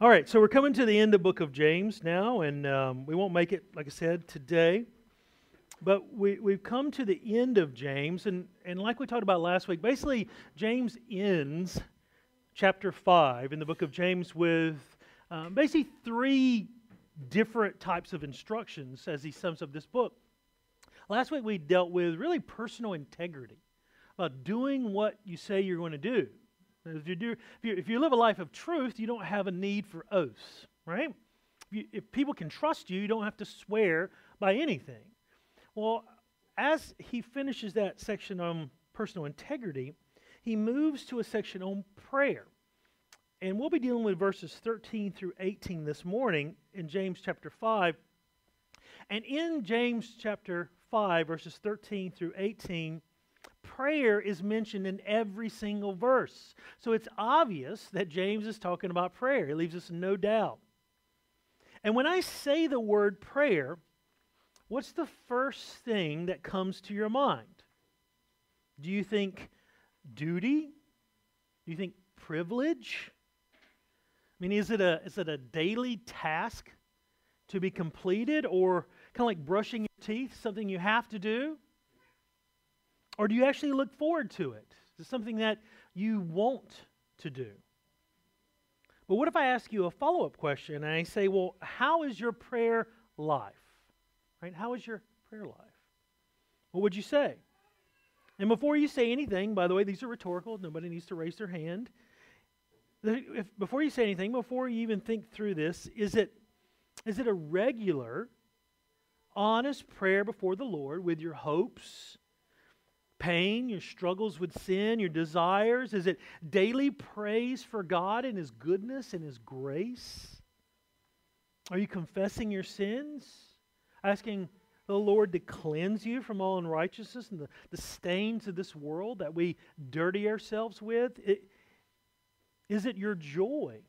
All right, so we're coming to the end of the book of James now, and um, we won't make it, like I said, today. But we, we've come to the end of James, and, and like we talked about last week, basically, James ends chapter 5 in the book of James with um, basically three different types of instructions as he sums up this book. Last week, we dealt with really personal integrity, about doing what you say you're going to do. If you, do, if you, if you live a life of truth, you don't have a need for oaths, right? If, you, if people can trust you, you don't have to swear by anything. Well, as he finishes that section on personal integrity, he moves to a section on prayer. And we'll be dealing with verses 13 through 18 this morning in James chapter 5. And in James chapter 5, verses 13 through 18, prayer is mentioned in every single verse. So it's obvious that James is talking about prayer. It leaves us no doubt. And when I say the word prayer, what's the first thing that comes to your mind? Do you think duty? Do you think privilege? I mean, is it a, is it a daily task to be completed or kind of like brushing your teeth, something you have to do? Or do you actually look forward to it? Is it something that you want to do? But what if I ask you a follow up question and I say, well, how is your prayer life? Right? How is your prayer life? What would you say? And before you say anything, by the way, these are rhetorical. Nobody needs to raise their hand. If, before you say anything, before you even think through this, is it, is it a regular, honest prayer before the Lord with your hopes pain, your struggles with sin, your desires? Is it daily praise for God and His goodness and His grace? Are you confessing your sins? Asking the Lord to cleanse you from all unrighteousness and the, the stains of this world that we dirty ourselves with? It, is it your joy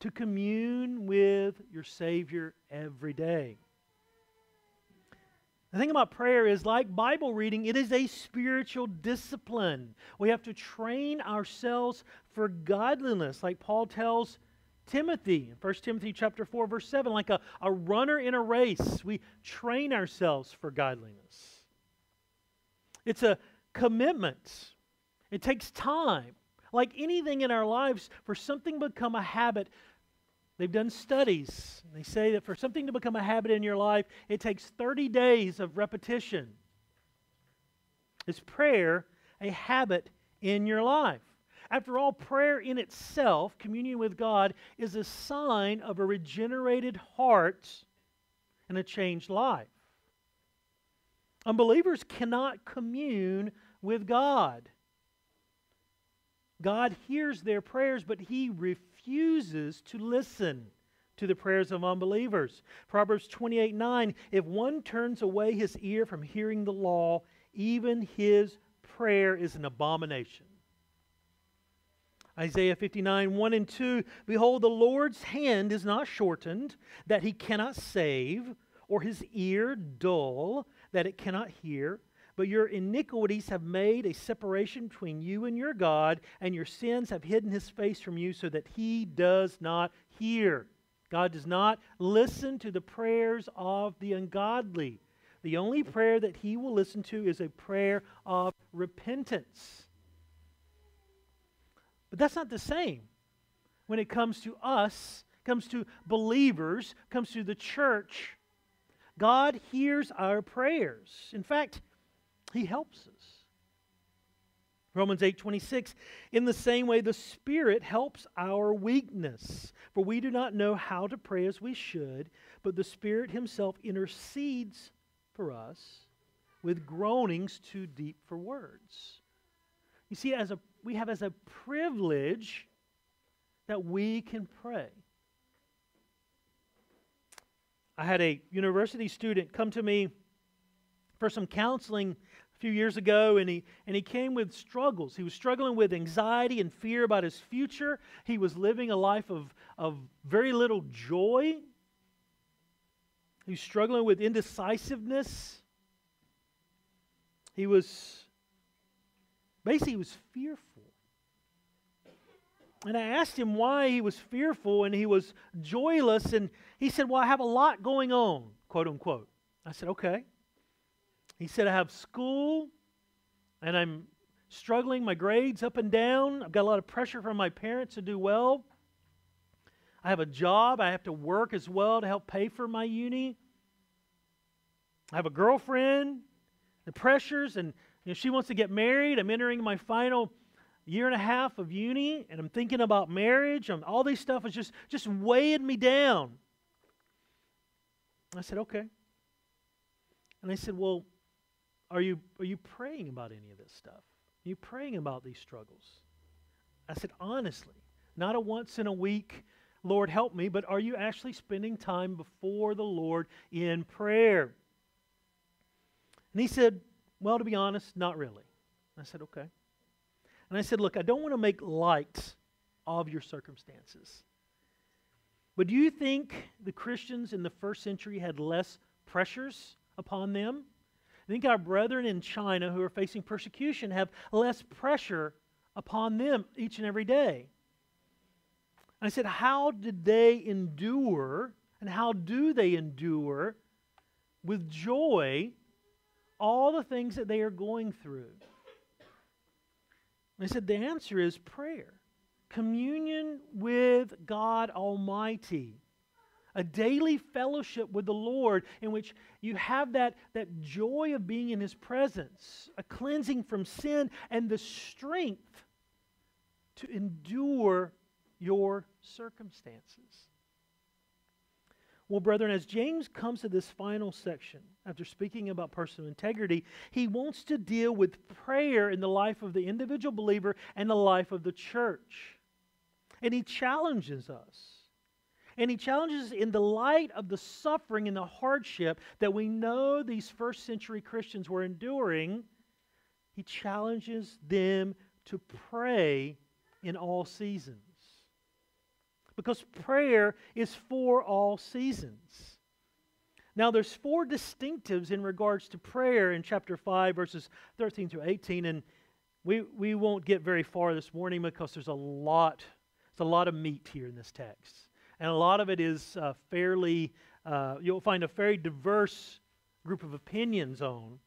to commune with your Savior every day? The thing about prayer is, like Bible reading, it is a spiritual discipline. We have to train ourselves for godliness, like Paul tells Timothy in 1 Timothy chapter 4, verse 7, like a, a runner in a race, we train ourselves for godliness. It's a commitment. It takes time. Like anything in our lives, for something to become a habit, They've done studies. They say that for something to become a habit in your life, it takes 30 days of repetition. Is prayer a habit in your life? After all, prayer in itself, communion with God, is a sign of a regenerated heart and a changed life. Unbelievers cannot commune with God. God hears their prayers, but He refuses refuses to listen to the prayers of unbelievers. Proverbs 28 9 If one turns away his ear from hearing the law, even his prayer is an abomination. Isaiah 59 1 and 2 Behold, the Lord's hand is not shortened, that he cannot save, or his ear dull, that it cannot hear but your iniquities have made a separation between you and your God, and your sins have hidden his face from you so that he does not hear. God does not listen to the prayers of the ungodly. The only prayer that he will listen to is a prayer of repentance. But that's not the same when it comes to us, comes to believers, comes to the church. God hears our prayers. In fact, he helps us. Romans 8:26 In the same way the Spirit helps our weakness for we do not know how to pray as we should but the Spirit himself intercedes for us with groanings too deep for words. You see as a we have as a privilege that we can pray. I had a university student come to me for some counseling a few years ago, and he, and he came with struggles. He was struggling with anxiety and fear about his future. He was living a life of, of very little joy. He was struggling with indecisiveness. He was, basically, he was fearful. And I asked him why he was fearful and he was joyless. And he said, Well, I have a lot going on, quote unquote. I said, Okay. He said, I have school and I'm struggling, my grades up and down. I've got a lot of pressure from my parents to do well. I have a job. I have to work as well to help pay for my uni. I have a girlfriend, the pressures, and you know, she wants to get married. I'm entering my final year and a half of uni, and I'm thinking about marriage. All these stuff is just, just weighing me down. I said, okay. And they said, well, are you, are you praying about any of this stuff? Are you praying about these struggles? I said, honestly, not a once in a week, Lord, help me, but are you actually spending time before the Lord in prayer? And he said, well, to be honest, not really. I said, okay. And I said, look, I don't want to make light of your circumstances. But do you think the Christians in the first century had less pressures upon them? I think our brethren in China who are facing persecution have less pressure upon them each and every day. And I said, How did they endure and how do they endure with joy all the things that they are going through? And I said, The answer is prayer, communion with God Almighty a daily fellowship with the Lord in which you have that, that joy of being in His presence, a cleansing from sin, and the strength to endure your circumstances. Well, brethren, as James comes to this final section, after speaking about personal integrity, he wants to deal with prayer in the life of the individual believer and the life of the church. And he challenges us and he challenges in the light of the suffering and the hardship that we know these first century Christians were enduring, he challenges them to pray in all seasons. Because prayer is for all seasons. Now, there's four distinctives in regards to prayer in chapter 5, verses 13 to 18, and we, we won't get very far this morning because there's a lot, there's a lot of meat here in this text and a lot of it is uh, fairly, uh, you'll find a very diverse group of opinions on.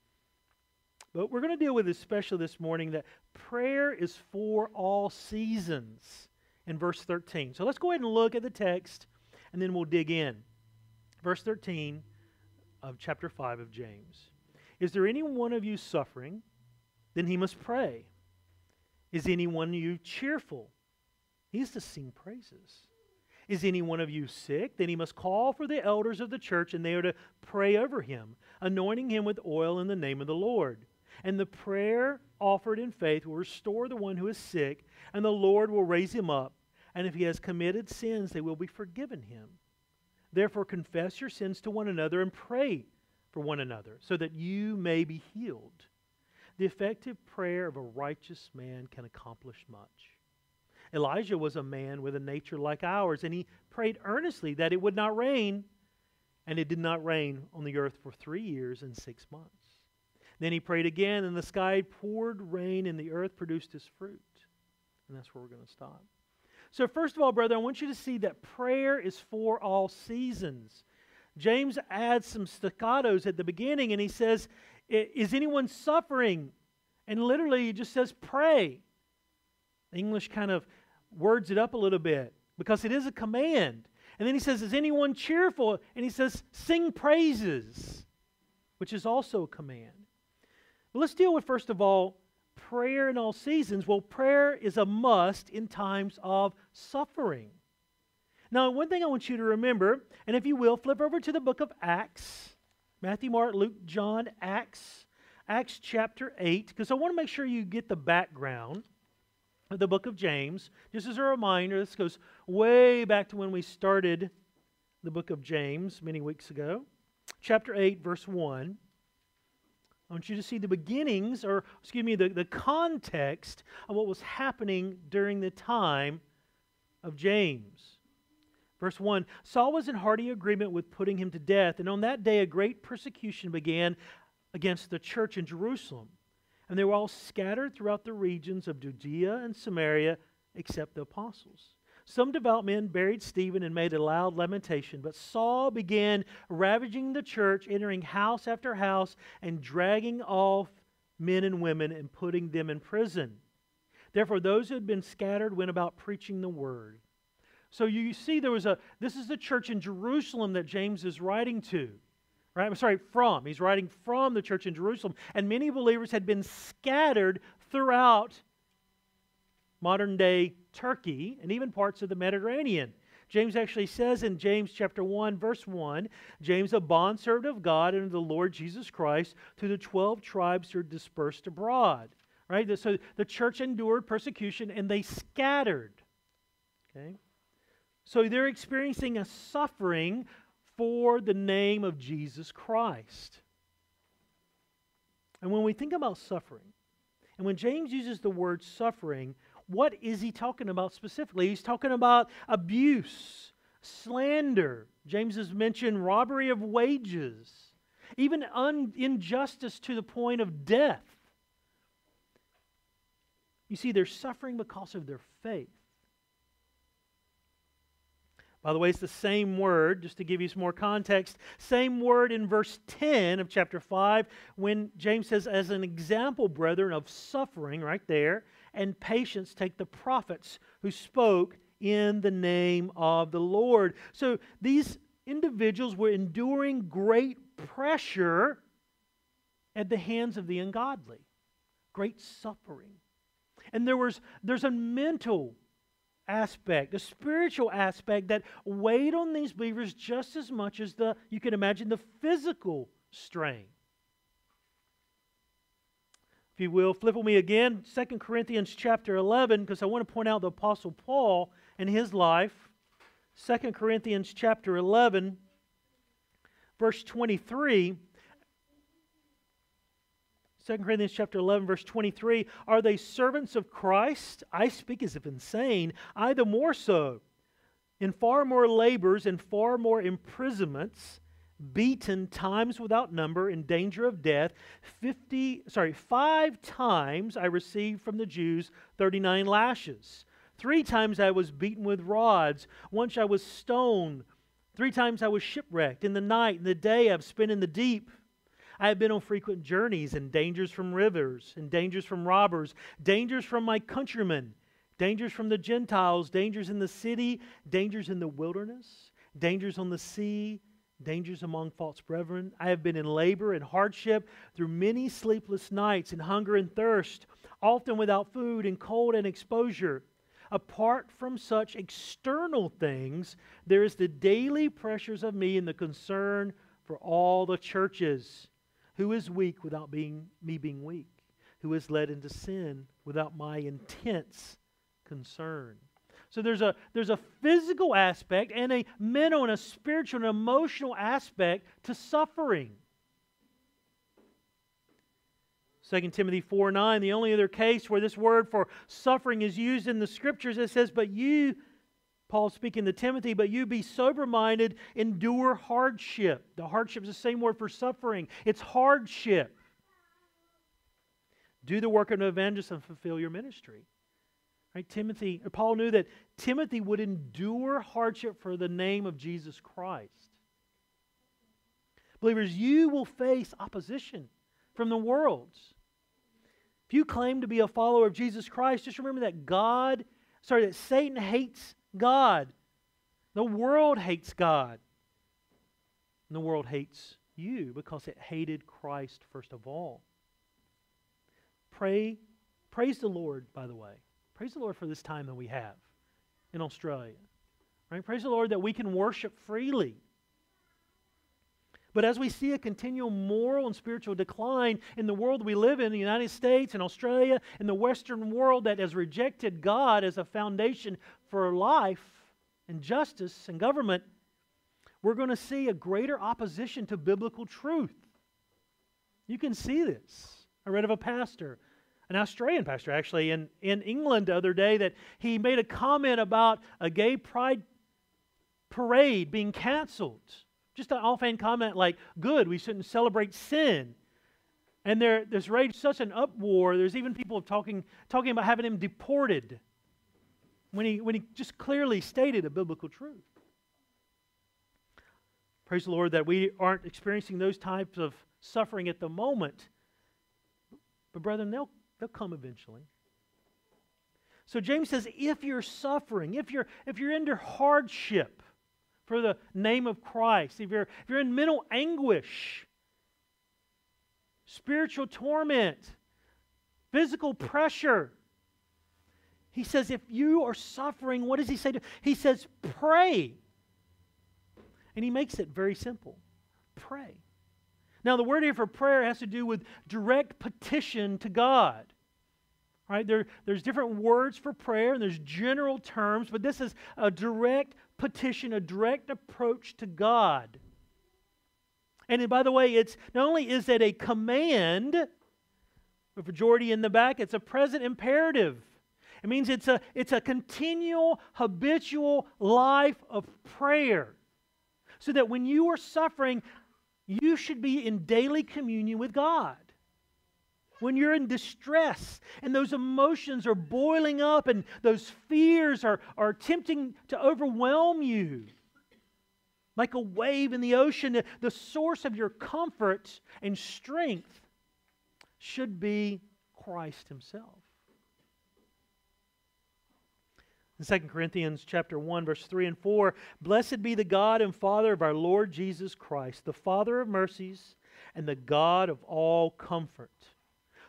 But we're going to deal with especially this morning that prayer is for all seasons in verse 13. So let's go ahead and look at the text and then we'll dig in. Verse 13 of chapter 5 of James. Is there any one of you suffering? Then he must pray. Is any one of you cheerful? He is to sing praises. Is any one of you sick? Then he must call for the elders of the church, and they are to pray over him, anointing him with oil in the name of the Lord. And the prayer offered in faith will restore the one who is sick, and the Lord will raise him up. And if he has committed sins, they will be forgiven him. Therefore, confess your sins to one another and pray for one another, so that you may be healed. The effective prayer of a righteous man can accomplish much. Elijah was a man with a nature like ours, and he prayed earnestly that it would not rain, and it did not rain on the earth for three years and six months. Then he prayed again, and the sky poured rain, and the earth produced its fruit. And that's where we're going to stop. So, first of all, brother, I want you to see that prayer is for all seasons. James adds some staccatos at the beginning, and he says, Is anyone suffering? And literally, he just says, Pray. English kind of words it up a little bit because it is a command. And then he says, Is anyone cheerful? And he says, Sing praises, which is also a command. But let's deal with, first of all, prayer in all seasons. Well, prayer is a must in times of suffering. Now, one thing I want you to remember, and if you will, flip over to the book of Acts Matthew, Mark, Luke, John, Acts, Acts chapter 8, because I want to make sure you get the background the book of James. Just as a reminder, this goes way back to when we started the book of James many weeks ago. Chapter 8, verse 1. I want you to see the beginnings, or excuse me, the, the context of what was happening during the time of James. Verse 1 Saul was in hearty agreement with putting him to death, and on that day a great persecution began against the church in Jerusalem and they were all scattered throughout the regions of Judea and Samaria, except the apostles. Some devout men buried Stephen and made a loud lamentation, but Saul began ravaging the church, entering house after house and dragging off men and women and putting them in prison. Therefore, those who had been scattered went about preaching the word. So you see, there was a, this is the church in Jerusalem that James is writing to. Right? I'm sorry, from. He's writing from the church in Jerusalem. And many believers had been scattered throughout modern day Turkey and even parts of the Mediterranean. James actually says in James chapter 1, verse 1, James, a bondservant of God and of the Lord Jesus Christ, to the 12 tribes who are dispersed abroad. Right? So the church endured persecution and they scattered. Okay? So they're experiencing a suffering for the name of Jesus Christ. And when we think about suffering, and when James uses the word suffering, what is he talking about specifically? He's talking about abuse, slander. James has mentioned robbery of wages, even un- injustice to the point of death. You see, they're suffering because of their faith. By the way, it's the same word, just to give you some more context, same word in verse 10 of chapter 5 when James says, as an example, brethren, of suffering, right there, and patience, take the prophets who spoke in the name of the Lord. So these individuals were enduring great pressure at the hands of the ungodly, great suffering. And there was there's a mental aspect, the spiritual aspect that weighed on these believers just as much as the, you can imagine, the physical strain. If you will, flip with me again, 2 Corinthians chapter 11, because I want to point out the Apostle Paul and his life. 2 Corinthians chapter 11, verse 23 2 Corinthians chapter 11 verse 23, are they servants of Christ? I speak as if insane, I the more so. In far more labors and far more imprisonments, beaten times without number, in danger of death, 50 sorry, 5 times I received from the Jews 39 lashes. 3 times I was beaten with rods, once I was stoned, 3 times I was shipwrecked. In the night and the day I've spent in the deep. I have been on frequent journeys and dangers from rivers, and dangers from robbers, dangers from my countrymen, dangers from the Gentiles, dangers in the city, dangers in the wilderness, dangers on the sea, dangers among false brethren. I have been in labor and hardship through many sleepless nights and hunger and thirst, often without food and cold and exposure. Apart from such external things, there is the daily pressures of me and the concern for all the churches. Who is weak without being me being weak? Who is led into sin without my intense concern? So there's a there's a physical aspect and a mental and a spiritual and emotional aspect to suffering. 2 Timothy 4 9, the only other case where this word for suffering is used in the scriptures, it says, But you, Paul speaking to Timothy, but you be sober minded, endure hardship. The hardship is the same word for suffering, it's hardship. Do the work of an evangelist and fulfill your ministry. Right? Timothy, uh, Paul knew that Timothy would endure hardship for the name of Jesus Christ. Believers, you will face opposition from the world. If you claim to be a follower of Jesus Christ, just remember that God, sorry, that Satan hates God. The world hates God. And the world hates you because it hated Christ first of all. Pray, praise the Lord, by the way. Praise the Lord for this time that we have in Australia. Right? Praise the Lord that we can worship freely. But as we see a continual moral and spiritual decline in the world we live in, the United States and Australia, and the Western world that has rejected God as a foundation for life and justice and government, we're going to see a greater opposition to biblical truth. You can see this. I read of a pastor, an Australian pastor actually, in, in England the other day, that he made a comment about a gay pride parade being canceled. Just an offhand comment like, good, we shouldn't celebrate sin. And there, there's raged such an uproar, there's even people talking, talking about having him deported when he, when he just clearly stated a biblical truth. Praise the Lord that we aren't experiencing those types of suffering at the moment. But, brethren, they'll, they'll come eventually. So James says, if you're suffering, if you're, if you're under hardship for the name of Christ, if you're, if you're in mental anguish, spiritual torment, physical pressure, he says, if you are suffering, what does he say? To, he says, pray. And he makes it very simple pray. Now, the word here for prayer has to do with direct petition to God. Right? There, there's different words for prayer and there's general terms, but this is a direct petition, a direct approach to God. And by the way, it's not only is it a command, the majority in the back, it's a present imperative. It means it's a, it's a continual, habitual life of prayer. So that when you are suffering, you should be in daily communion with God when you're in distress and those emotions are boiling up and those fears are, are attempting to overwhelm you. Like a wave in the ocean, the source of your comfort and strength should be Christ Himself. In 2 Corinthians chapter 1 verse 3 and 4, blessed be the God and Father of our Lord Jesus Christ, the Father of mercies and the God of all comfort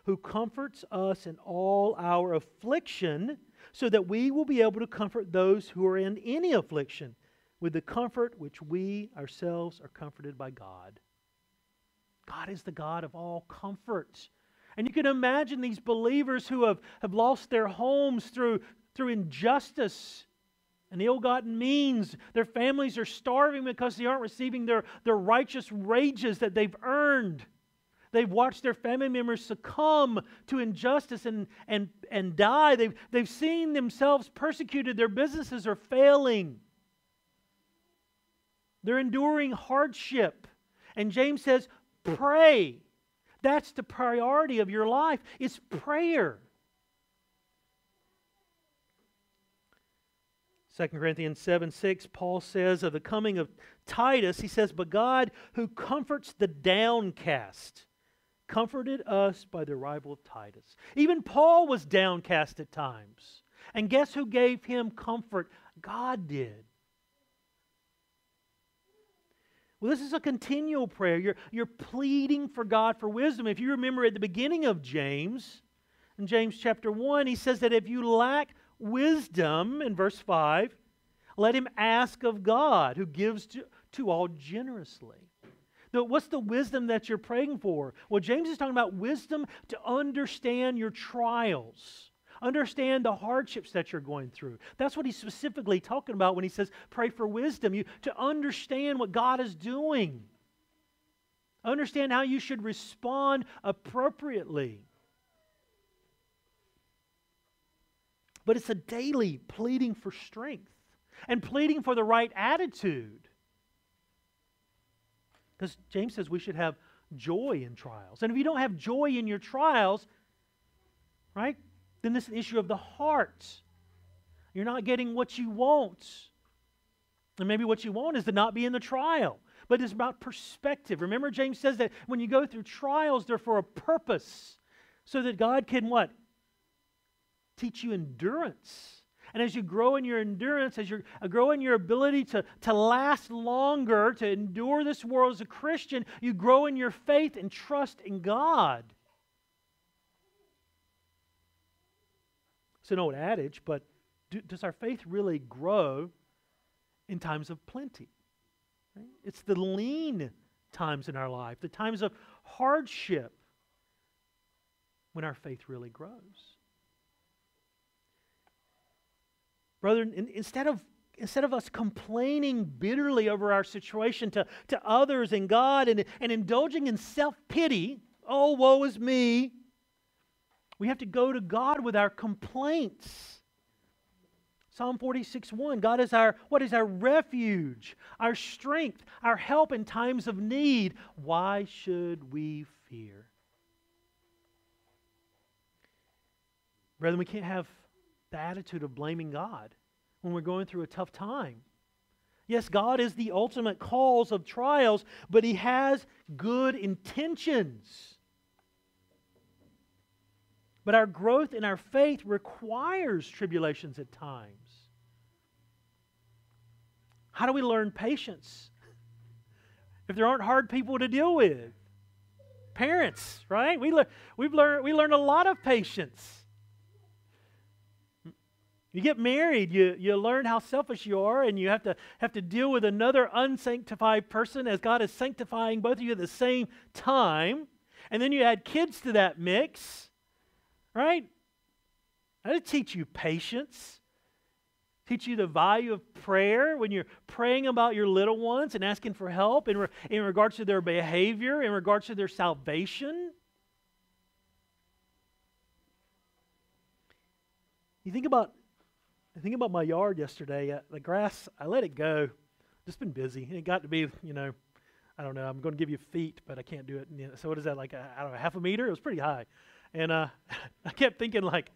who comforts us in all our affliction, so that we will be able to comfort those who are in any affliction with the comfort which we ourselves are comforted by God. God is the God of all comfort. And you can imagine these believers who have, have lost their homes through, through injustice and ill gotten means. Their families are starving because they aren't receiving their, their righteous wages that they've earned. They've watched their family members succumb to injustice and, and, and die. They've, they've seen themselves persecuted. Their businesses are failing. They're enduring hardship. And James says, pray. That's the priority of your life. It's prayer. 2 Corinthians 7 6, Paul says of the coming of Titus, he says, But God who comforts the downcast comforted us by the arrival of Titus. Even Paul was downcast at times. And guess who gave him comfort? God did. Well, this is a continual prayer. You're, you're pleading for God for wisdom. If you remember at the beginning of James, in James chapter 1, he says that if you lack wisdom, in verse 5, let him ask of God, who gives to, to all generously. What's the wisdom that you're praying for? Well, James is talking about wisdom to understand your trials, understand the hardships that you're going through. That's what he's specifically talking about when he says pray for wisdom, you, to understand what God is doing, understand how you should respond appropriately. But it's a daily pleading for strength and pleading for the right attitude. Because James says we should have joy in trials. And if you don't have joy in your trials, right, then this issue of the heart. You're not getting what you want. And maybe what you want is to not be in the trial. But it's about perspective. Remember, James says that when you go through trials, they're for a purpose. So that God can what? Teach you endurance. And as you grow in your endurance, as you grow in your ability to, to last longer, to endure this world as a Christian, you grow in your faith and trust in God. It's an old adage, but do, does our faith really grow in times of plenty? Right? It's the lean times in our life, the times of hardship, when our faith really grows. Brother, instead of instead of us complaining bitterly over our situation to, to others and God and, and indulging in self pity, oh, woe is me, we have to go to God with our complaints. Psalm 46 1 God is our, what is our refuge, our strength, our help in times of need. Why should we fear? Brethren, we can't have the attitude of blaming God when we're going through a tough time. Yes, God is the ultimate cause of trials, but He has good intentions. But our growth in our faith requires tribulations at times. How do we learn patience? If there aren't hard people to deal with, parents, right? We, le- we've learned, we learn a lot of patience. You get married, you, you learn how selfish you are, and you have to have to deal with another unsanctified person as God is sanctifying both of you at the same time. And then you add kids to that mix, right? That'll teach you patience, teach you the value of prayer when you're praying about your little ones and asking for help in, re- in regards to their behavior, in regards to their salvation. You think about I think about my yard yesterday. Uh, the grass, I let it go. Just been busy. It got to be, you know, I don't know. I'm going to give you feet, but I can't do it. So what is that like? I don't know, half a meter? It was pretty high, and uh, I kept thinking like,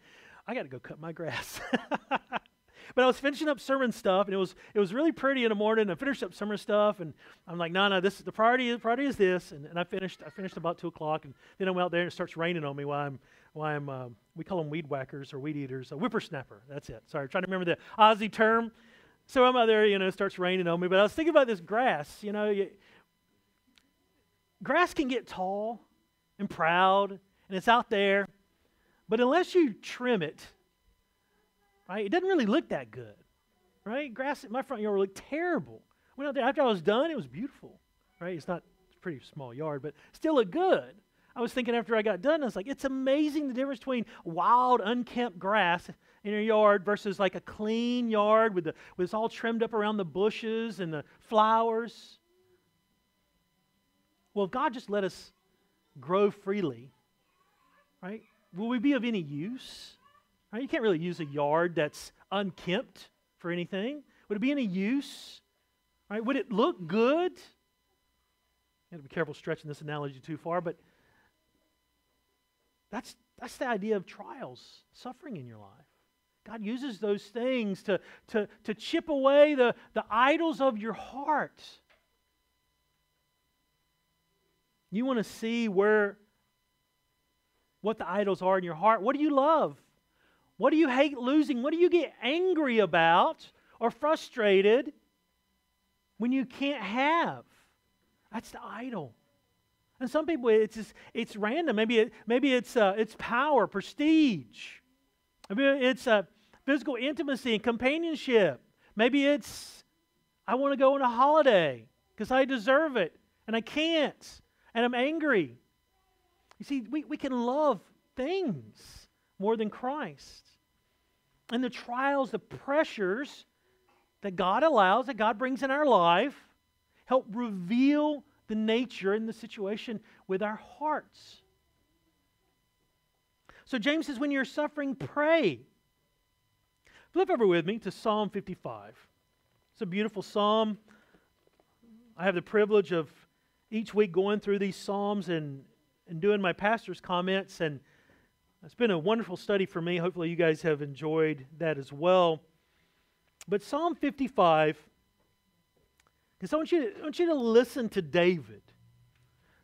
I got to go cut my grass. but I was finishing up sermon stuff, and it was it was really pretty in the morning. I finished up sermon stuff, and I'm like, no, no, this the priority. The priority is this, and, and I finished. I finished about two o'clock, and then I went out there, and it starts raining on me while I'm while I'm, uh, we call them weed whackers or weed eaters, a whippersnapper. That's it. Sorry, trying to remember the Aussie term. So I'm out there, you know, it starts raining on me. But I was thinking about this grass. You know, you, grass can get tall and proud, and it's out there. But unless you trim it, right, it doesn't really look that good, right? Grass in my front yard looked terrible. Went out there after I was done, it was beautiful, right? It's not it's a pretty small yard, but still looked good. I was thinking after I got done, I was like, it's amazing the difference between wild, unkempt grass in your yard versus like a clean yard with, the, with it's all trimmed up around the bushes and the flowers. Well, if God just let us grow freely, right? Will we be of any use? Right? You can't really use a yard that's unkempt for anything. Would it be any use? Right? Would it look good? You have to be careful stretching this analogy too far, but that's, that's the idea of trials, suffering in your life. God uses those things to, to, to chip away the, the idols of your heart. You want to see where what the idols are in your heart. What do you love? What do you hate losing? What do you get angry about or frustrated when you can't have? That's the idol. And some people, it's just, it's random. Maybe it, maybe it's uh, it's power, prestige. Maybe it's uh, physical intimacy and companionship. Maybe it's I want to go on a holiday because I deserve it and I can't and I'm angry. You see, we, we can love things more than Christ. And the trials, the pressures that God allows, that God brings in our life, help reveal the nature and the situation with our hearts. So James says, when you're suffering, pray. Flip over with me to Psalm 55. It's a beautiful psalm. I have the privilege of each week going through these psalms and, and doing my pastor's comments, and it's been a wonderful study for me. Hopefully, you guys have enjoyed that as well. But Psalm 55 because I want you, to, I want you to listen to David.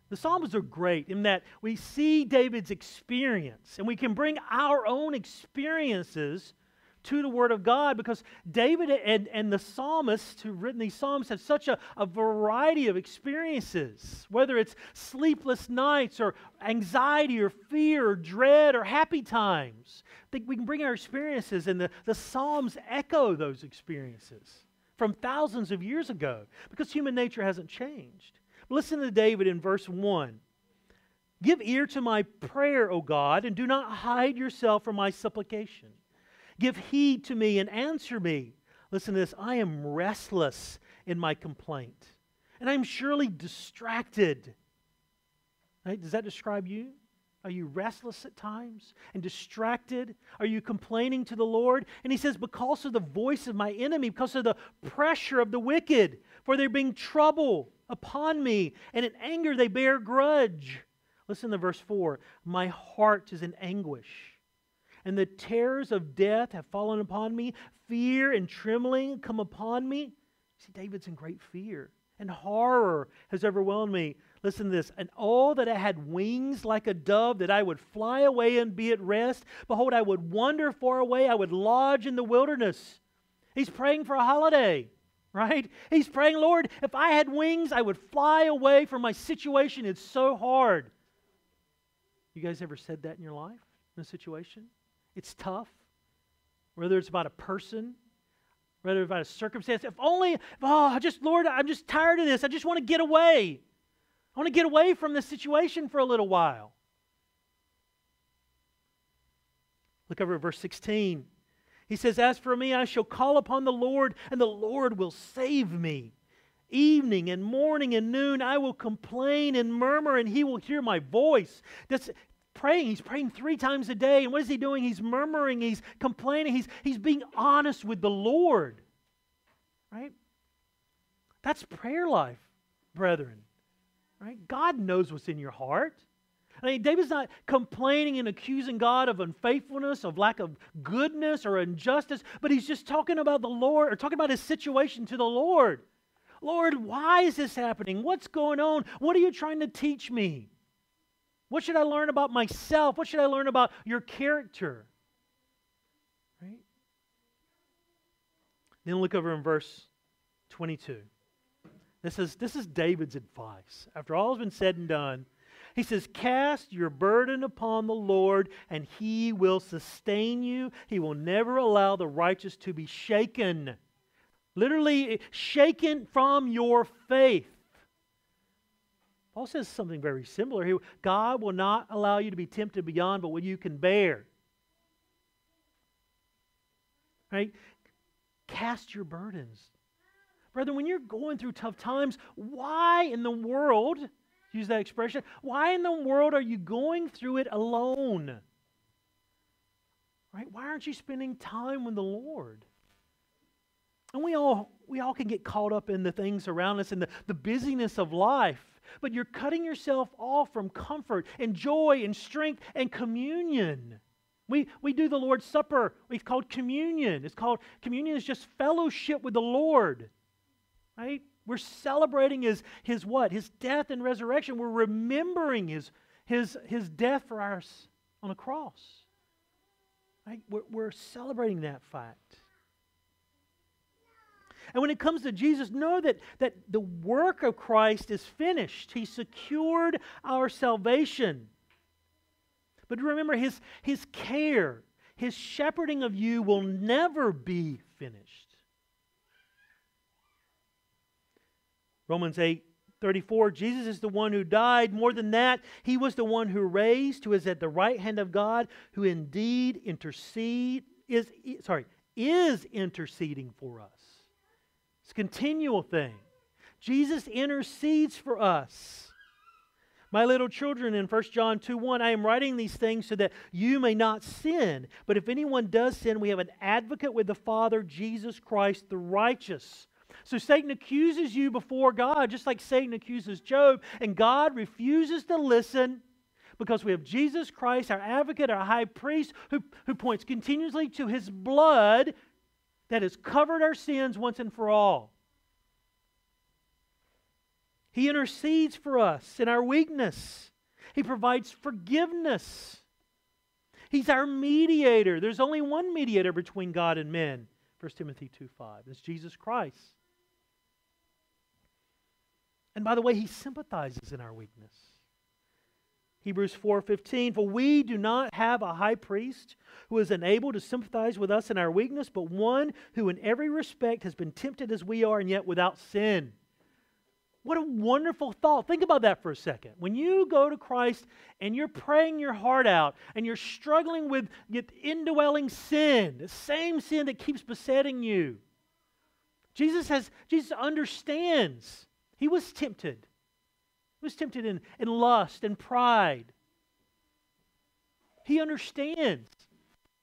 The Psalms are great in that we see David's experience and we can bring our own experiences to the Word of God because David and, and the psalmists who've written these Psalms have such a, a variety of experiences, whether it's sleepless nights or anxiety or fear or dread or happy times. I think we can bring our experiences and the, the Psalms echo those experiences from thousands of years ago because human nature hasn't changed. Listen to David in verse 1. Give ear to my prayer, O God, and do not hide yourself from my supplication. Give heed to me and answer me. Listen to this I am restless in my complaint, and I'm surely distracted. Right? Does that describe you? Are you restless at times and distracted? Are you complaining to the Lord? And he says, Because of the voice of my enemy, because of the pressure of the wicked, for they bring trouble upon me, and in anger they bear grudge. Listen to verse 4 My heart is in anguish, and the terrors of death have fallen upon me. Fear and trembling come upon me. See, David's in great fear, and horror has overwhelmed me. Listen to this. And oh, that I had wings like a dove, that I would fly away and be at rest. Behold, I would wander far away. I would lodge in the wilderness. He's praying for a holiday, right? He's praying, Lord, if I had wings, I would fly away from my situation. It's so hard. You guys ever said that in your life, in a situation? It's tough. Whether it's about a person, whether it's about a circumstance. If only, oh, just, Lord, I'm just tired of this. I just want to get away. I want to get away from this situation for a little while. Look over at verse 16. He says, As for me, I shall call upon the Lord, and the Lord will save me. Evening and morning and noon, I will complain and murmur, and he will hear my voice. That's praying. He's praying three times a day. And what is he doing? He's murmuring, he's complaining, he's, he's being honest with the Lord. Right? That's prayer life, brethren. Right? God knows what's in your heart. I mean, David's not complaining and accusing God of unfaithfulness, of lack of goodness or injustice, but he's just talking about the Lord or talking about his situation to the Lord. Lord, why is this happening? What's going on? What are you trying to teach me? What should I learn about myself? What should I learn about your character? Right? Then look over in verse 22. This is, this is David's advice. After all has been said and done, he says, Cast your burden upon the Lord, and he will sustain you. He will never allow the righteous to be shaken. Literally, eh, shaken from your faith. Paul says something very similar here. God will not allow you to be tempted beyond but what you can bear. Right? Cast your burdens. Brother, when you're going through tough times, why in the world, use that expression, why in the world are you going through it alone? Right? Why aren't you spending time with the Lord? And we all we all can get caught up in the things around us and the, the busyness of life. But you're cutting yourself off from comfort and joy and strength and communion. We, we do the Lord's Supper. We've called communion. It's called communion is just fellowship with the Lord. Right? We're celebrating his, his what? His death and resurrection. We're remembering his, his, his death for us on the cross. Right? We're, we're celebrating that fact. And when it comes to Jesus, know that, that the work of Christ is finished. He secured our salvation. But remember, his, his care, his shepherding of you will never be finished. Romans 8 34, Jesus is the one who died. More than that, he was the one who raised, who is at the right hand of God, who indeed intercede is sorry, is interceding for us. It's a continual thing. Jesus intercedes for us. My little children, in 1 John 2 1, I am writing these things so that you may not sin. But if anyone does sin, we have an advocate with the Father, Jesus Christ the righteous. So Satan accuses you before God, just like Satan accuses Job, and God refuses to listen because we have Jesus Christ, our advocate, our high priest, who, who points continuously to his blood that has covered our sins once and for all. He intercedes for us in our weakness. He provides forgiveness. He's our mediator. There's only one mediator between God and men. 1 Timothy 2 5. It's Jesus Christ. And by the way, he sympathizes in our weakness. Hebrews 4:15 For we do not have a high priest who is unable to sympathize with us in our weakness, but one who in every respect has been tempted as we are and yet without sin. What a wonderful thought. Think about that for a second. When you go to Christ and you're praying your heart out and you're struggling with indwelling sin, the same sin that keeps besetting you. Jesus has Jesus understands he was tempted. He was tempted in, in lust and pride. He understands.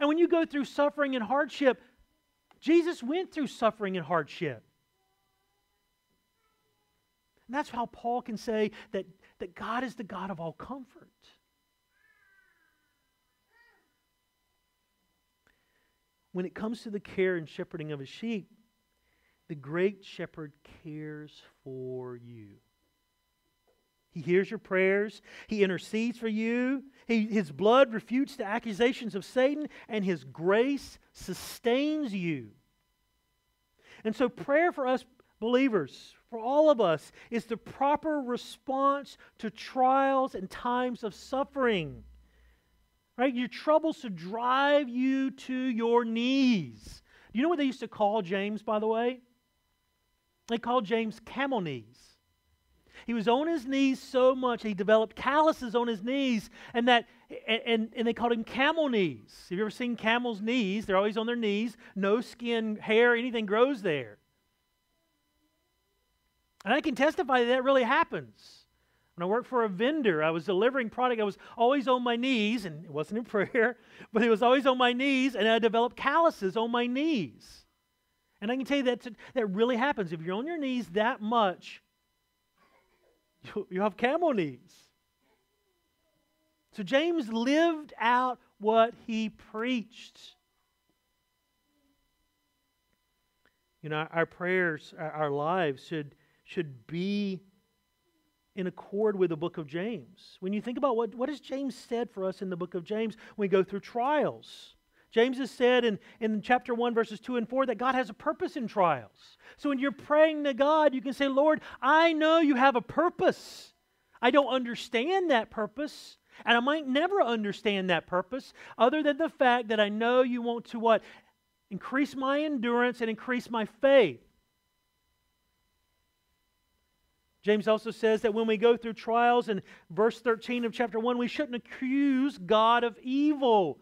And when you go through suffering and hardship, Jesus went through suffering and hardship. And that's how Paul can say that, that God is the God of all comfort. when it comes to the care and shepherding of his sheep, the great shepherd cares for you. He hears your prayers. He intercedes for you. He, his blood refutes the accusations of Satan, and his grace sustains you. And so, prayer for us believers, for all of us, is the proper response to trials and times of suffering. Right? Your troubles to drive you to your knees. Do you know what they used to call James, by the way? They called James camel knees. He was on his knees so much he developed calluses on his knees, and that and, and they called him camel knees. Have you ever seen camels' knees? They're always on their knees. No skin, hair, anything grows there. And I can testify that that really happens. When I worked for a vendor, I was delivering product. I was always on my knees, and it wasn't in prayer, but it was always on my knees, and I developed calluses on my knees. And I can tell you that that really happens. If you're on your knees that much, you, you have camel knees. So James lived out what he preached. You know, our prayers, our lives should, should be in accord with the book of James. When you think about what, what has James said for us in the book of James when we go through trials, James has said in, in chapter 1, verses 2 and 4, that God has a purpose in trials. So when you're praying to God, you can say, Lord, I know you have a purpose. I don't understand that purpose, and I might never understand that purpose, other than the fact that I know you want to what? Increase my endurance and increase my faith. James also says that when we go through trials in verse 13 of chapter 1, we shouldn't accuse God of evil.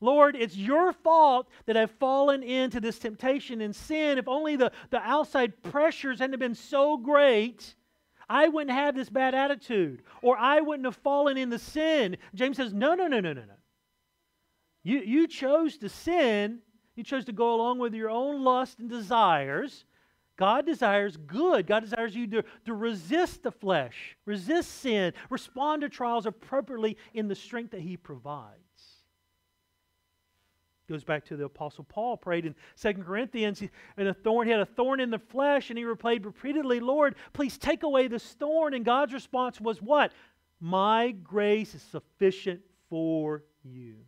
Lord, it's your fault that I've fallen into this temptation and sin. If only the, the outside pressures hadn't been so great, I wouldn't have this bad attitude, or I wouldn't have fallen into sin. James says, No, no, no, no, no, no. You, you chose to sin, you chose to go along with your own lust and desires. God desires good. God desires you to, to resist the flesh, resist sin, respond to trials appropriately in the strength that He provides. Goes back to the Apostle Paul prayed in Second Corinthians, and a thorn, he had a thorn in the flesh, and he replied repeatedly, Lord, please take away this thorn. And God's response was what? My grace is sufficient for you.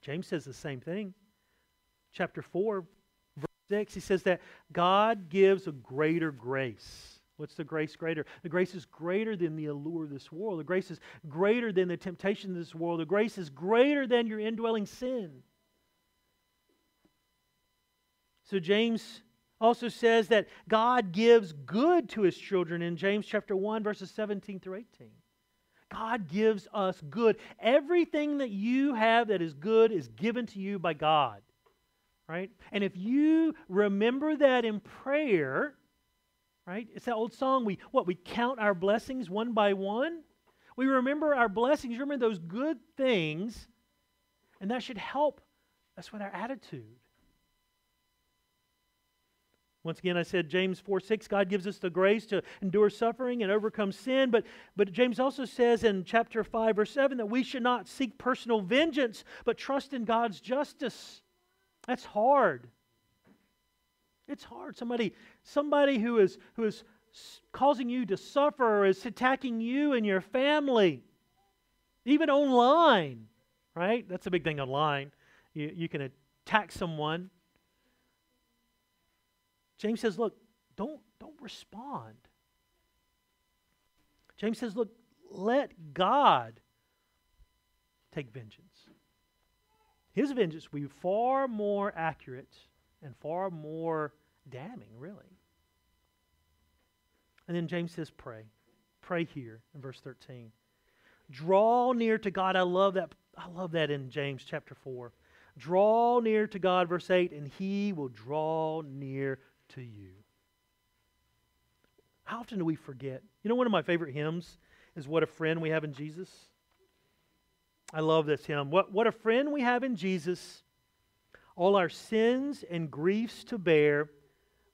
James says the same thing. Chapter 4, verse 6, he says that God gives a greater grace. What's the grace greater? The grace is greater than the allure of this world. The grace is greater than the temptation of this world. The grace is greater than your indwelling sin. So James also says that God gives good to his children in James chapter 1 verses 17 through 18. God gives us good. Everything that you have that is good is given to you by God. Right? And if you remember that in prayer, right? It's that old song. We what we count our blessings one by one. We remember our blessings, remember those good things, and that should help us with our attitude. Once again, I said James 4 6, God gives us the grace to endure suffering and overcome sin. But, but James also says in chapter 5, verse 7, that we should not seek personal vengeance, but trust in God's justice. That's hard. It's hard. Somebody, somebody who is who is causing you to suffer or is attacking you and your family, even online, right? That's a big thing online. You, you can attack someone. James says, look, don't, don't respond. James says, look, let God take vengeance. His vengeance will be far more accurate and far more damning, really. And then James says, pray. Pray here in verse 13. Draw near to God. I love that. I love that in James chapter 4. Draw near to God, verse 8, and he will draw near to you. How often do we forget? You know, one of my favorite hymns is What a Friend We Have in Jesus. I love this hymn. What, what a friend we have in Jesus all our sins and griefs to bear.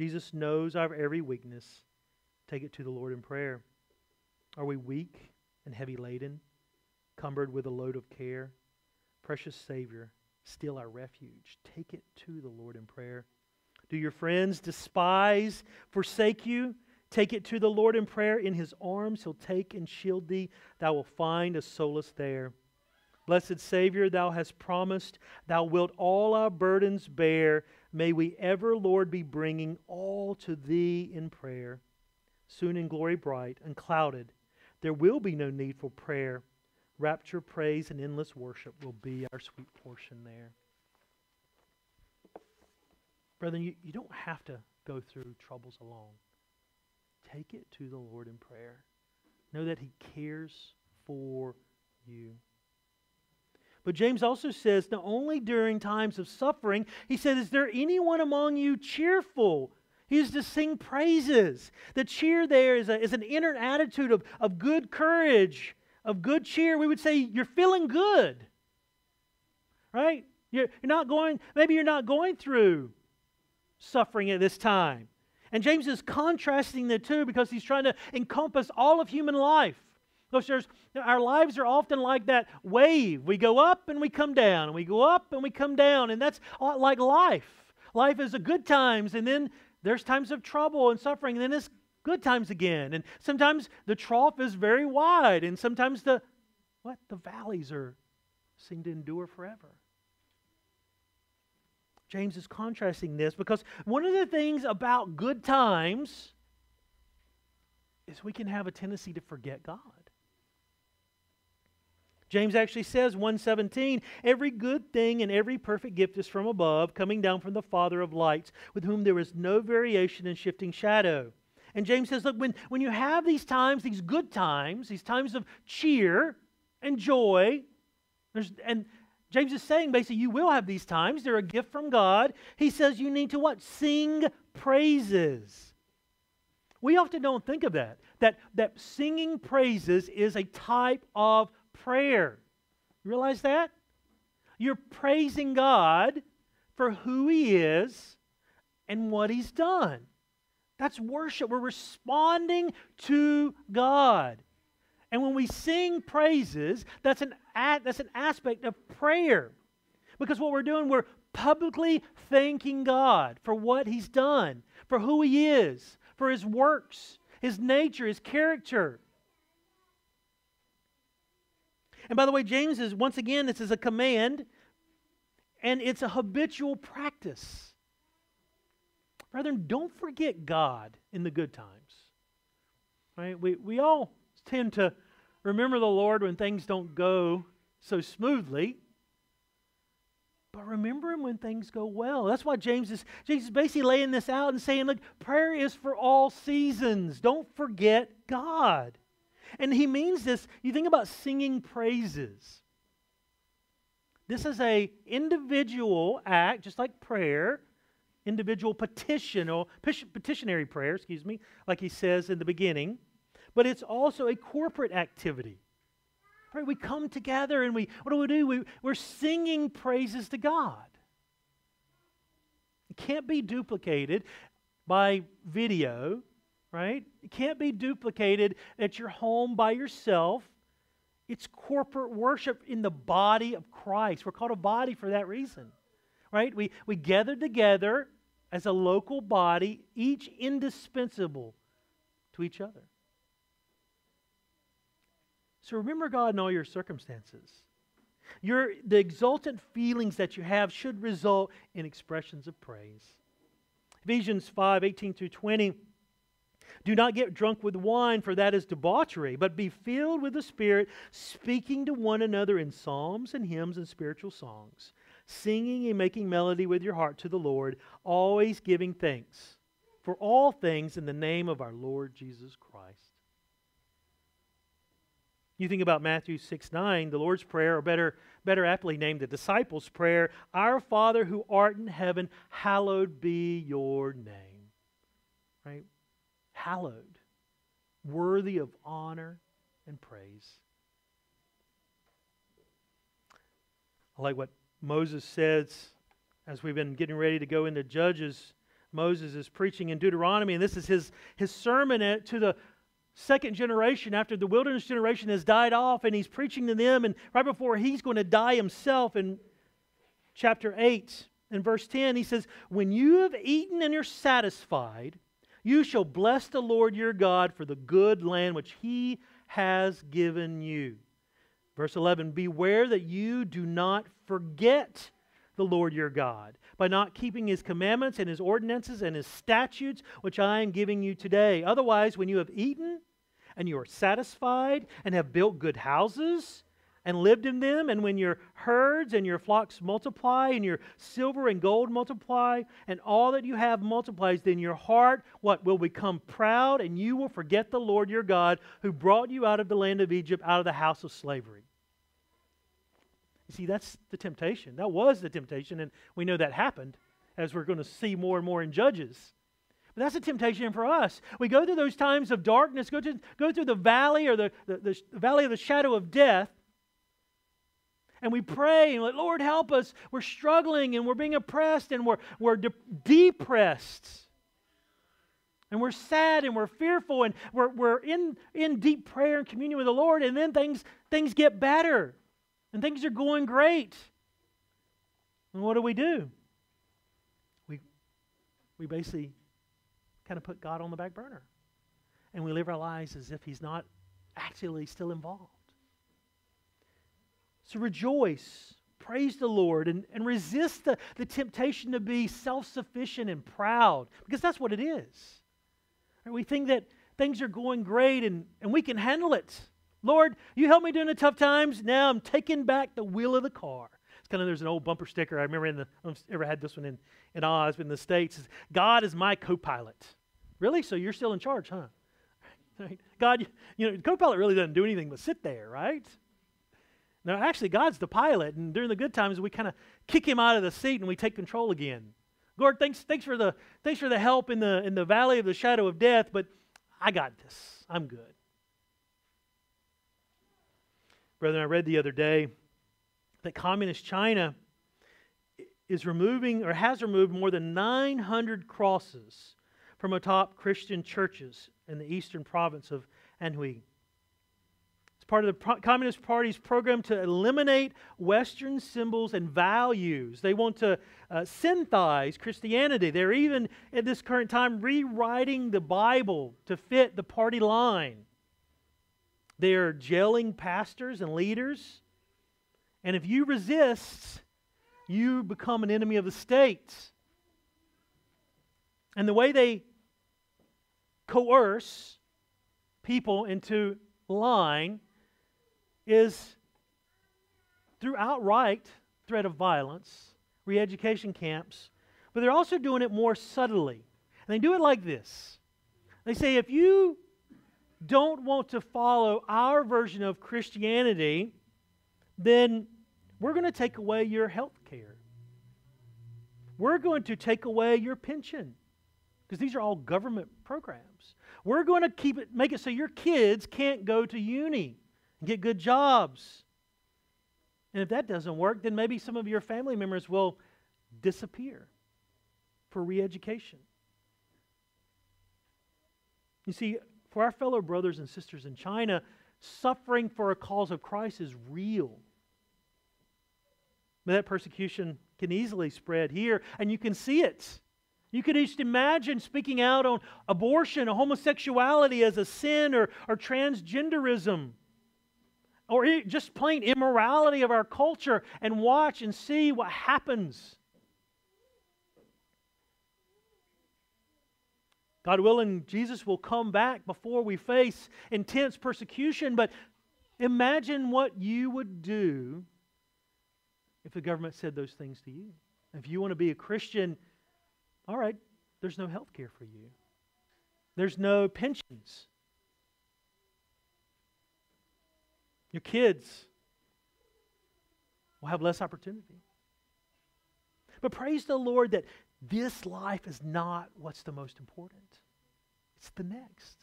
Jesus knows our every weakness. Take it to the Lord in prayer. Are we weak and heavy laden, cumbered with a load of care? Precious Savior, still our refuge. Take it to the Lord in prayer. Do your friends despise, forsake you? Take it to the Lord in prayer. In his arms he'll take and shield thee. Thou wilt find a solace there. Blessed Savior, thou hast promised, thou wilt all our burdens bear. May we ever, Lord, be bringing all to thee in prayer. Soon in glory bright, unclouded, there will be no need for prayer. Rapture, praise, and endless worship will be our sweet portion there. Brethren, you, you don't have to go through troubles alone. Take it to the Lord in prayer. Know that He cares for you. But James also says, not only during times of suffering, he said, Is there anyone among you cheerful? He is to sing praises. The cheer there is, a, is an inner attitude of, of good courage, of good cheer. We would say, You're feeling good. Right? You're, you're not going, maybe you're not going through suffering at this time. And James is contrasting the two because he's trying to encompass all of human life. Because our lives are often like that wave. We go up and we come down, and we go up and we come down, and that's like life. Life is a good times, and then there's times of trouble and suffering, and then it's good times again. And sometimes the trough is very wide, and sometimes the what the valleys are seem to endure forever. James is contrasting this because one of the things about good times is we can have a tendency to forget God. James actually says 117, every good thing and every perfect gift is from above, coming down from the Father of lights, with whom there is no variation and shifting shadow. And James says, look, when, when you have these times, these good times, these times of cheer and joy, and James is saying basically, you will have these times. They're a gift from God. He says you need to what? Sing praises. We often don't think of that, that, that singing praises is a type of prayer. You realize that? You're praising God for who He is and what He's done. That's worship. We're responding to God. And when we sing praises, that's an, that's an aspect of prayer. Because what we're doing, we're publicly thanking God for what He's done, for who He is, for His works, His nature, His character. And by the way, James is, once again, this is a command and it's a habitual practice. Brethren, don't forget God in the good times. Right? We, we all tend to remember the Lord when things don't go so smoothly. But remember him when things go well. That's why James is James is basically laying this out and saying, look, prayer is for all seasons. Don't forget God. And he means this, you think about singing praises. This is a individual act, just like prayer, individual petition or petitionary prayer, excuse me, like he says in the beginning but it's also a corporate activity. Right? We come together and we, what do we do? We, we're singing praises to God. It can't be duplicated by video, right? It can't be duplicated at your home by yourself. It's corporate worship in the body of Christ. We're called a body for that reason, right? We, we gather together as a local body, each indispensable to each other. So remember God in all your circumstances. Your, the exultant feelings that you have should result in expressions of praise. Ephesians 5 18 through 20. Do not get drunk with wine, for that is debauchery, but be filled with the Spirit, speaking to one another in psalms and hymns and spiritual songs, singing and making melody with your heart to the Lord, always giving thanks for all things in the name of our Lord Jesus Christ You think about Matthew 6 9, the Lord's Prayer, or better, better aptly named the disciples' prayer Our Father who art in heaven, hallowed be your name. Right? Hallowed, worthy of honor and praise. I like what Moses says as we've been getting ready to go into Judges. Moses is preaching in Deuteronomy, and this is his, his sermon to the second generation after the wilderness generation has died off, and he's preaching to them. And right before he's going to die himself, in chapter 8 and verse 10, he says, When you have eaten and are satisfied, you shall bless the Lord your God for the good land which he has given you. Verse 11 Beware that you do not forget the Lord your God by not keeping his commandments and his ordinances and his statutes, which I am giving you today. Otherwise, when you have eaten and you are satisfied and have built good houses, and lived in them, and when your herds and your flocks multiply, and your silver and gold multiply, and all that you have multiplies, then your heart what will become proud, and you will forget the Lord your God, who brought you out of the land of Egypt, out of the house of slavery. You see, that's the temptation. That was the temptation, and we know that happened, as we're going to see more and more in Judges. But that's a temptation for us. We go through those times of darkness, go, to, go through the valley or the, the, the valley of the shadow of death, and we pray and like, Lord, help us. We're struggling and we're being oppressed and we're, we're de- depressed. And we're sad and we're fearful and we're, we're in, in deep prayer and communion with the Lord, and then things, things get better and things are going great. And what do we do? We, we basically kind of put God on the back burner. And we live our lives as if He's not actually still involved. So rejoice, praise the Lord, and, and resist the, the temptation to be self sufficient and proud, because that's what it is. Right? We think that things are going great and, and we can handle it. Lord, you help me during the tough times. Now I'm taking back the wheel of the car. It's kind of there's an old bumper sticker. I remember in the ever had this one in, in Oz but in the States. God is my co-pilot. Really? So you're still in charge, huh? God, you know, co-pilot really doesn't do anything but sit there, right? Now, actually, God's the pilot, and during the good times, we kind of kick him out of the seat and we take control again. Lord, thanks, thanks, for the, thanks for the help in the, in the valley of the shadow of death, but I got this. I'm good. Brethren, I read the other day that communist China is removing or has removed more than 900 crosses from atop Christian churches in the eastern province of Anhui part of the Communist Party's program to eliminate Western symbols and values. They want to uh, synthesize Christianity. They're even, at this current time, rewriting the Bible to fit the party line. They are jailing pastors and leaders. And if you resist, you become an enemy of the state. And the way they coerce people into line is through outright threat of violence, re education camps, but they're also doing it more subtly. And they do it like this they say, if you don't want to follow our version of Christianity, then we're going to take away your health care. We're going to take away your pension because these are all government programs. We're going to keep it, make it so your kids can't go to uni and get good jobs. And if that doesn't work, then maybe some of your family members will disappear for re education. You see, for our fellow brothers and sisters in China, suffering for a cause of Christ is real. But that persecution can easily spread here, and you can see it. You could just imagine speaking out on abortion or homosexuality as a sin or, or transgenderism or just plain immorality of our culture and watch and see what happens. God willing, Jesus will come back before we face intense persecution, but imagine what you would do if the government said those things to you. If you want to be a Christian, all right, there's no health care for you, there's no pensions. Your kids will have less opportunity. But praise the Lord that this life is not what's the most important, it's the next.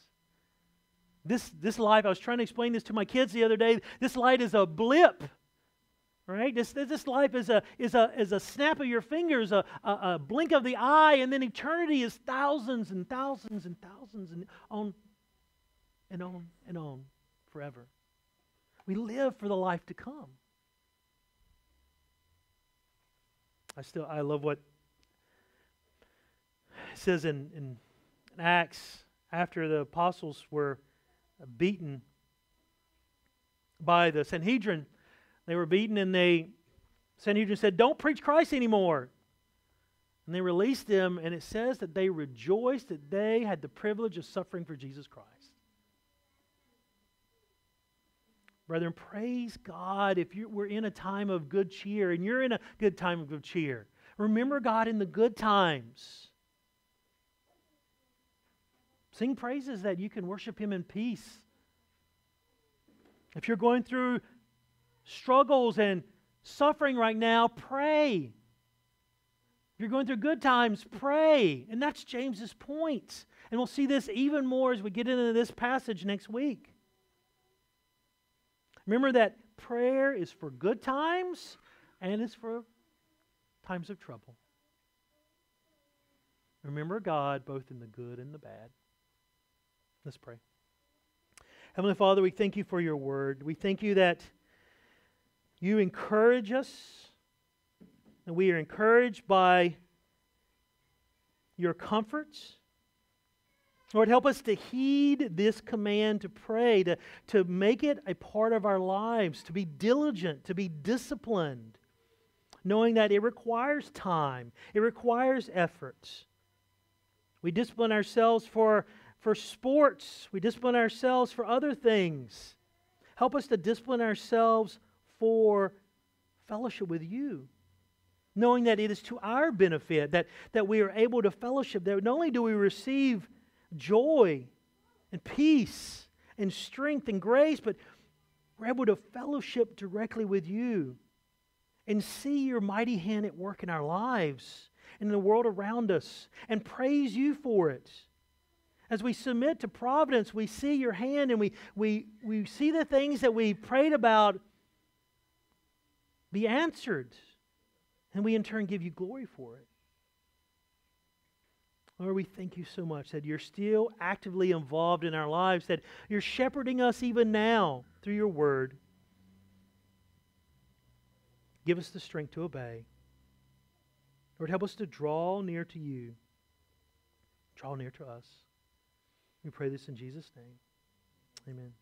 This, this life, I was trying to explain this to my kids the other day. This life is a blip right? This, this life is a, is, a, is a snap of your fingers, a, a, a, blink of the eye, and then eternity is thousands and thousands and thousands and on and on and on forever. We live for the life to come. I still I love what it says in, in Acts after the apostles were beaten by the Sanhedrin they were beaten, and they Sanhedrin said, Don't preach Christ anymore. And they released them, and it says that they rejoiced that they had the privilege of suffering for Jesus Christ. Brethren, praise God if you, we're in a time of good cheer, and you're in a good time of good cheer. Remember God in the good times. Sing praises that you can worship Him in peace. If you're going through struggles and suffering right now, pray. If you're going through good times, pray. And that's James's point. And we'll see this even more as we get into this passage next week. Remember that prayer is for good times and it's for times of trouble. Remember God both in the good and the bad. Let's pray. Heavenly Father, we thank you for your word. We thank you that you encourage us, and we are encouraged by your comforts. Lord, help us to heed this command to pray, to, to make it a part of our lives, to be diligent, to be disciplined, knowing that it requires time, it requires efforts. We discipline ourselves for, for sports, we discipline ourselves for other things. Help us to discipline ourselves for fellowship with you. Knowing that it is to our benefit that, that we are able to fellowship, that not only do we receive joy and peace and strength and grace, but we're able to fellowship directly with you and see your mighty hand at work in our lives and in the world around us and praise you for it. As we submit to providence, we see your hand and we, we, we see the things that we prayed about be answered. And we in turn give you glory for it. Lord, we thank you so much that you're still actively involved in our lives, that you're shepherding us even now through your word. Give us the strength to obey. Lord, help us to draw near to you. Draw near to us. We pray this in Jesus' name. Amen.